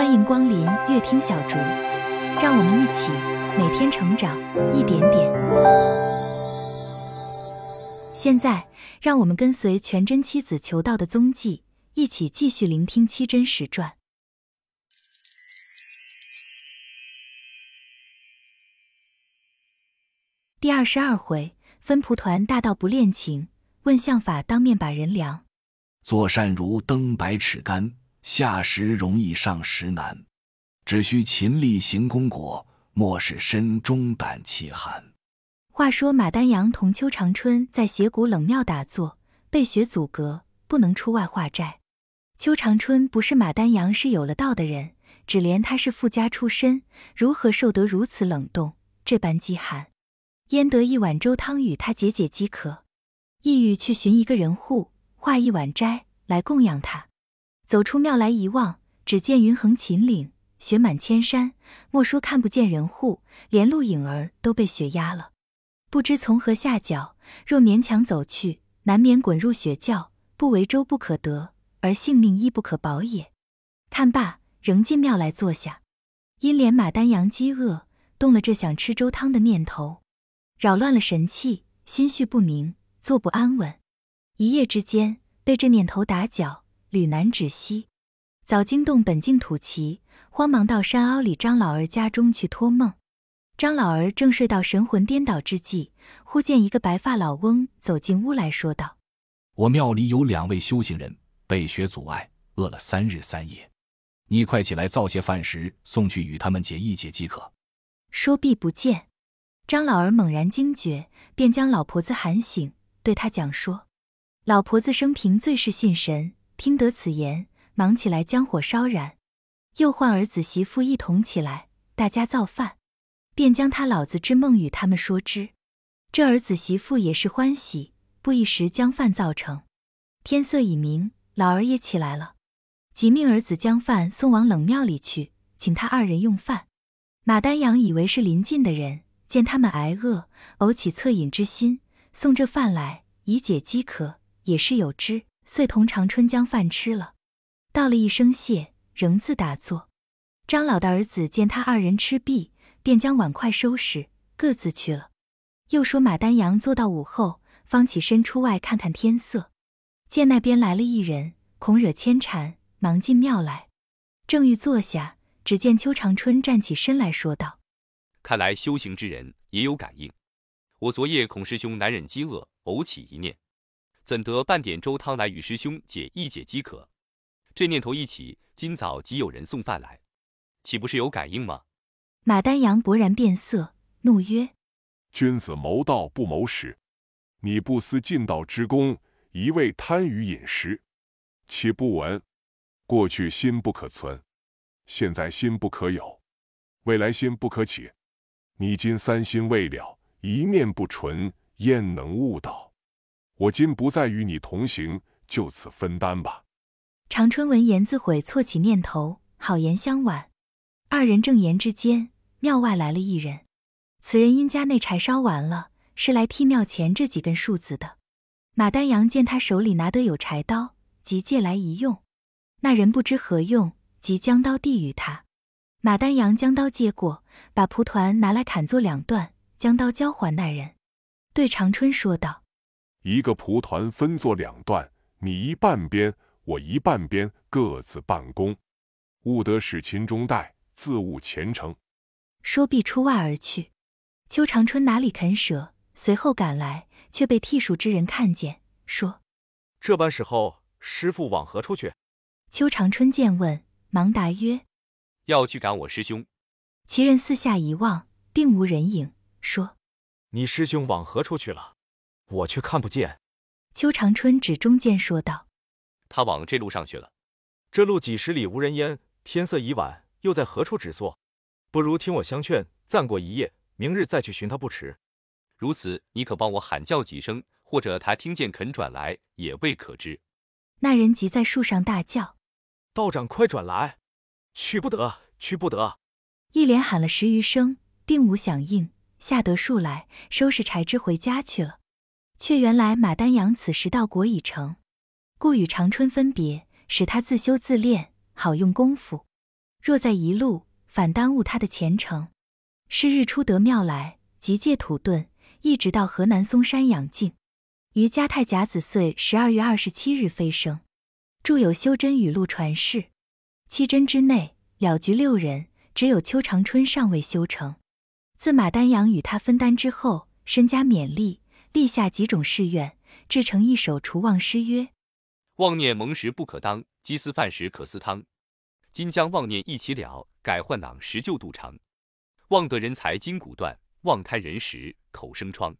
欢迎光临乐听小竹，让我们一起每天成长一点点。现在，让我们跟随全真七子求道的踪迹，一起继续聆听七真实传第二十二回：分蒲团大道不恋情，问相法当面把人量。做善如登百尺竿，下时容易上时难。只需勤力行功果，莫使身中胆气寒。话说马丹阳同邱长春在斜谷冷庙打坐，被雪阻隔，不能出外化斋。邱长春不是马丹阳是有了道的人，只怜他是富家出身，如何受得如此冷冻，这般饥寒？焉得一碗粥汤与他解解饥渴？意欲去寻一个人户。化一碗斋来供养他，走出庙来一望，只见云横秦岭，雪满千山，莫说看不见人户，连路影儿都被雪压了。不知从何下脚，若勉强走去，难免滚入雪窖，不为粥不可得，而性命亦不可保也。看罢，仍进庙来坐下，因连马丹阳饥饿，动了这想吃粥汤的念头，扰乱了神气，心绪不宁，坐不安稳。一夜之间被这念头打搅，屡难止息。早惊动本境土奇，慌忙到山凹里张老儿家中去托梦。张老儿正睡到神魂颠倒之际，忽见一个白发老翁走进屋来说道：“我庙里有两位修行人被雪阻碍，饿了三日三夜，你快起来造些饭食送去与他们解一解即可。”说毕不见，张老儿猛然惊觉，便将老婆子喊醒，对他讲说。老婆子生平最是信神，听得此言，忙起来将火烧燃，又唤儿子媳妇一同起来，大家造饭，便将他老子之梦与他们说之。这儿子媳妇也是欢喜，不一时将饭造成。天色已明，老儿也起来了，即命儿子将饭送往冷庙里去，请他二人用饭。马丹阳以为是邻近的人，见他们挨饿，偶起恻隐之心，送这饭来以解饥渴。也是有之，遂同长春将饭吃了，道了一声谢，仍自打坐。张老的儿子见他二人吃毕，便将碗筷收拾，各自去了。又说马丹阳坐到午后，方起身出外看看天色，见那边来了一人，恐惹牵缠，忙进庙来。正欲坐下，只见邱长春站起身来说道：“看来修行之人也有感应。我昨夜恐师兄难忍饥饿，偶起一念。”怎得半点粥汤来与师兄解一解饥渴？这念头一起，今早即有人送饭来，岂不是有感应吗？马丹阳勃然变色，怒曰：“君子谋道不谋食，你不思尽道之功，一味贪于饮食，岂不闻？过去心不可存，现在心不可有，未来心不可起。你今三心未了，一念不纯，焉能悟道？”我今不再与你同行，就此分担吧。长春闻言自悔，错起念头，好言相挽。二人正言之间，庙外来了一人。此人因家内柴烧完了，是来替庙前这几根树子的。马丹阳见他手里拿得有柴刀，即借来一用。那人不知何用，即将刀递与他。马丹阳将刀接过，把蒲团拿来砍作两段，将刀交还那人，对长春说道。一个蒲团分作两段，你一半边，我一半边，各自办公，务得使秦中待，自务前程。说毕，出外而去。邱长春哪里肯舍，随后赶来，却被替数之人看见，说：“这般时候，师傅往何处去？”邱长春见问，忙答曰：“要去赶我师兄。”其人四下一望，并无人影，说：“你师兄往何处去了？”我却看不见。邱长春指中间说道：“他往这路上去了。这路几十里无人烟，天色已晚，又在何处止坐？不如听我相劝，暂过一夜，明日再去寻他不迟。如此，你可帮我喊叫几声，或者他听见肯转来，也未可知。”那人即在树上大叫：“道长，快转来！去不得，去不得！”一连喊了十余声，并无响应，下得树来，收拾柴枝回家去了。却原来马丹阳此时道果已成，故与长春分别，使他自修自练，好用功夫。若在一路，反耽误他的前程。是日出得庙来，即借土遁，一直到河南嵩山养静。于嘉泰甲子岁十二月二十七日飞升。著有《修真语录》传世。七真之内，了局六人，只有邱长春尚未修成。自马丹阳与他分担之后，身家勉励，立下几种誓愿，制成一首除妄诗曰：妄念蒙时不可当，饥思饭时可思汤。今将妄念一起了，改换囊石就肚肠。妄得人才筋骨断，妄贪人时口生疮。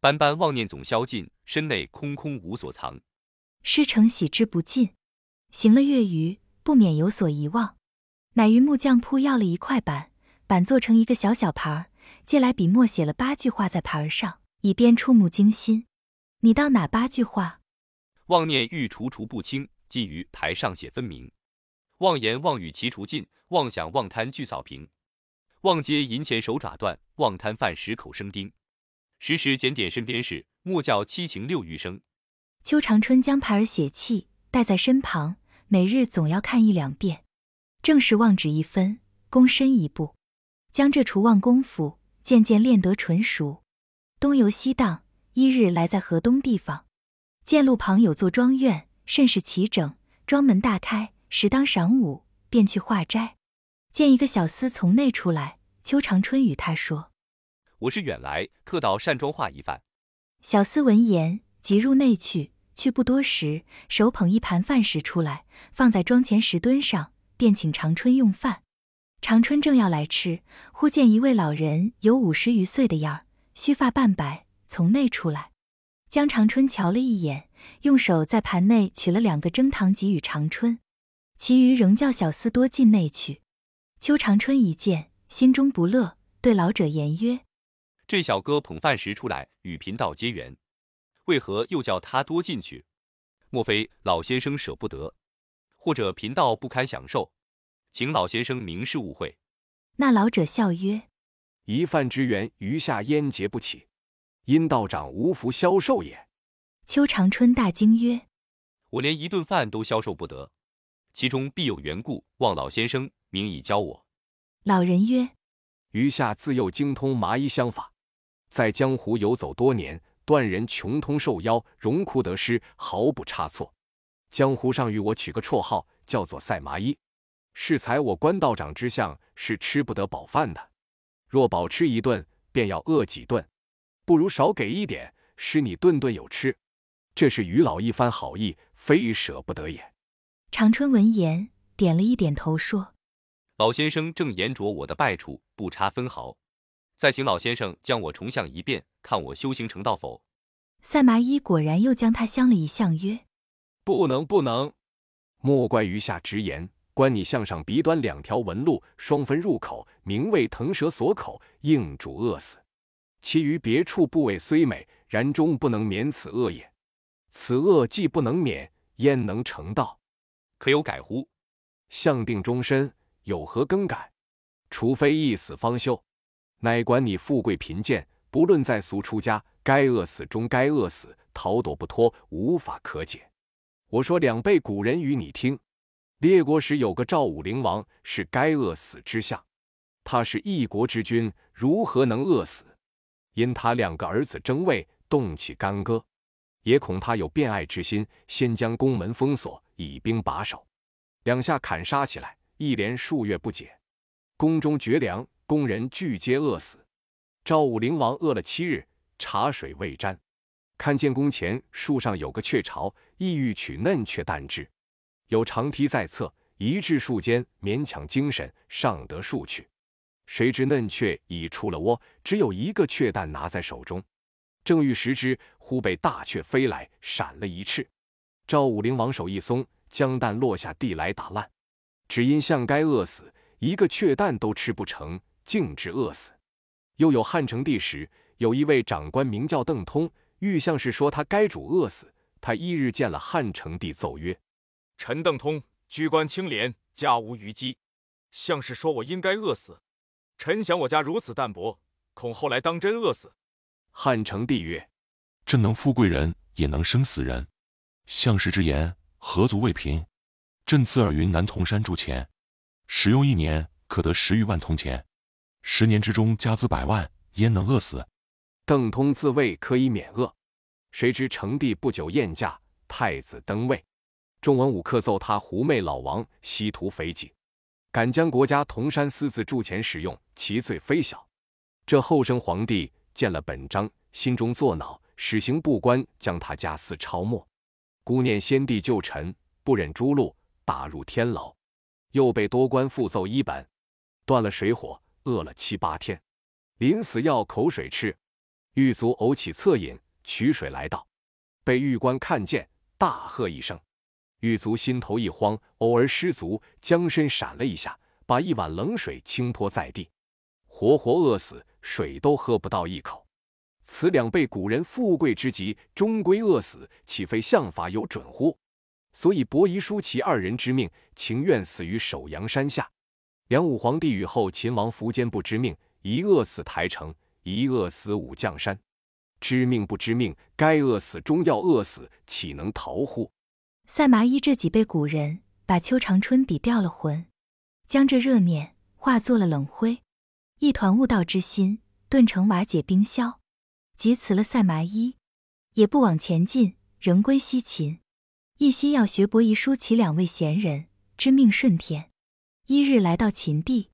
斑斑妄念总消尽，身内空空无所藏。师承喜之不尽，行了月余，不免有所遗忘。乃于木匠铺要了一块板，板做成一个小小牌儿，借来笔墨写了八句话在牌儿上，以便触目惊心。你道哪八句话？妄念欲除除不清，即于台上写分明。妄言妄语齐除尽，妄想妄贪俱扫平。妄接银钱手爪断，妄贪饭食口生钉。时时检点身边事，莫叫七情六欲生。邱长春将牌儿写气带在身旁，每日总要看一两遍。正是妄指一分，躬身一步，将这除妄功夫渐渐练得纯熟。东游西荡，一日来在河东地方，见路旁有座庄院，甚是齐整，庄门大开，时当晌午，便去化斋。见一个小厮从内出来，邱长春与他说：“我是远来，特到善庄化一饭。”小厮闻言，即入内去。去不多时，手捧一盘饭食出来，放在庄前石墩上，便请长春用饭。长春正要来吃，忽见一位老人，有五十余岁的样儿，须发半白，从内出来，江长春瞧了一眼，用手在盘内取了两个蒸糖给予长春，其余仍叫小厮多进内去。邱长春一见，心中不乐，对老者言曰：“这小哥捧饭时出来，与贫道结缘，为何又叫他多进去？莫非老先生舍不得，或者贫道不堪享受？请老先生明示误会。”那老者笑曰：“一饭之缘，余下焉结不起？因道长无福消受也。”邱长春大惊曰：“我连一顿饭都消受不得，其中必有缘故，望老先生。”明以教我。老人曰：“余下自幼精通麻衣相法，在江湖游走多年，断人穷通受妖，荣枯得失，毫不差错。江湖上与我取个绰号，叫做赛麻衣。适才我关道长之相是吃不得饱饭的，若饱吃一顿，便要饿几顿，不如少给一点，使你顿顿有吃。这是于老一番好意，非舍不得也。”长春闻言，点了一点头，说。老先生正言着我的败处，不差分毫。再请老先生将我重相一遍，看我修行成道否？赛麻衣果然又将他相了一相，曰：“不能，不能！莫怪余下直言，观你项上鼻端两条纹路，双分入口，名为腾蛇锁口，应主饿死。其余别处部位虽美，然终不能免此恶也。此恶既不能免，焉能成道？可有改乎？相定终身。”有何更改？除非一死方休，乃管你富贵贫贱，不论在俗出家，该饿死终该饿死，逃躲不脱，无法可解。我说两辈古人与你听：列国时有个赵武灵王，是该饿死之相。他是一国之君，如何能饿死？因他两个儿子争位，动起干戈，也恐他有变爱之心，先将宫门封锁，以兵把守，两下砍杀起来。一连数月不解，宫中绝粮，宫人俱皆饿死。赵武灵王饿了七日，茶水未沾，看见宫前树上有个雀巢，意欲取嫩雀蛋制。有长梯在侧，一至树间，勉强精神上得树去。谁知嫩雀已出了窝，只有一个雀蛋拿在手中，正欲食之，忽被大雀飞来，闪了一翅。赵武灵王手一松，将蛋落下地来打烂。只因相该饿死，一个雀蛋都吃不成，竟至饿死。又有汉成帝时，有一位长官名叫邓通，欲相是说他该主饿死。他一日见了汉成帝，奏曰：“臣邓通居官清廉，家无余饥。相士说我应该饿死。臣想我家如此淡薄，恐后来当真饿死。”汉成帝曰：“朕能富贵人，也能生死人。相士之言，何足为凭？”朕自尔云南铜山铸钱，使用一年可得十余万铜钱，十年之中家资百万，焉能饿死？邓通自谓可以免饿，谁知成帝不久宴驾，太子登位，众文武克奏他狐媚老王，西图肥己，敢将国家铜山私自铸钱使用，其罪非小。这后生皇帝见了本章，心中作恼，使刑部官将他家私抄没。孤念先帝旧臣，不忍诛戮，打入天牢。又被多官复奏一本，断了水火，饿了七八天，临死要口水吃。狱卒偶起恻隐，取水来倒，被狱官看见，大喝一声。狱卒心头一慌，偶尔失足，将身闪了一下，把一碗冷水倾泼在地，活活饿死，水都喝不到一口。此两被古人富贵之极，终归饿死，岂非相法有准乎？所以伯夷、叔齐二人之命，情愿死于首阳山下。梁武皇帝与后秦王苻坚不知命，一饿死台城，一饿死武将山。知命不知命，该饿死终要饿死，岂能逃乎？赛麻衣这几辈古人，把邱长春比掉了魂，将这热念化作了冷灰，一团悟道之心顿成瓦解冰消。即辞了赛麻衣，也不往前进，仍归西秦。一心要学伯夷、叔齐两位贤人，知命顺天。一日来到秦地，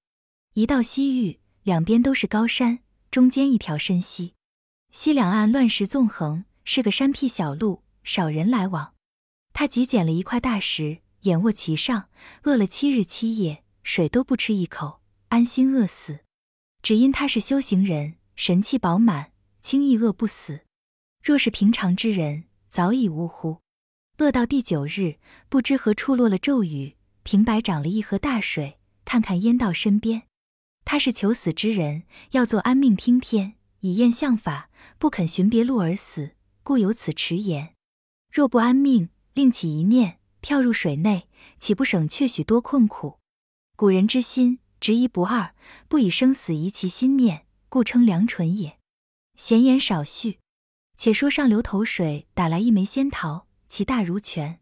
一到西域，两边都是高山，中间一条深溪，溪两岸乱石纵横，是个山僻小路，少人来往。他急捡了一块大石，眼卧其上，饿了七日七夜，水都不吃一口，安心饿死。只因他是修行人，神气饱满。轻易饿不死，若是平常之人，早已呜呼。饿到第九日，不知何处落了咒语，平白长了一河大水，看看淹到身边。他是求死之人，要做安命听天，以验相法，不肯寻别路而死，故有此迟言。若不安命，另起一念，跳入水内，岂不省却许多困苦？古人之心，执一不二，不以生死移其心念，故称良纯也。闲言少叙，且说上流投水打来一枚仙桃，其大如拳。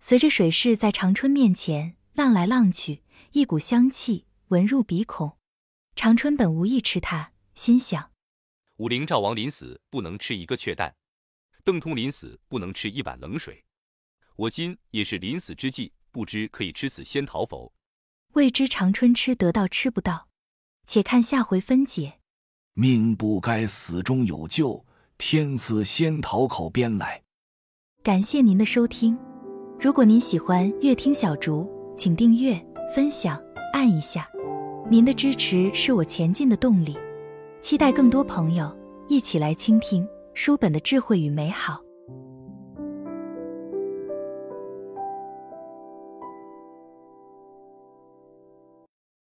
随着水势在长春面前浪来浪去，一股香气闻入鼻孔。长春本无意吃它，心想：武陵赵王临死不能吃一个雀蛋，邓通临死不能吃一碗冷水，我今也是临死之际，不知可以吃此仙桃否？未知长春吃得到吃不到，且看下回分解。命不该死中有救，天赐仙桃口边来。感谢您的收听，如果您喜欢乐听小竹，请订阅、分享、按一下，您的支持是我前进的动力。期待更多朋友一起来倾听书本的智慧与美好。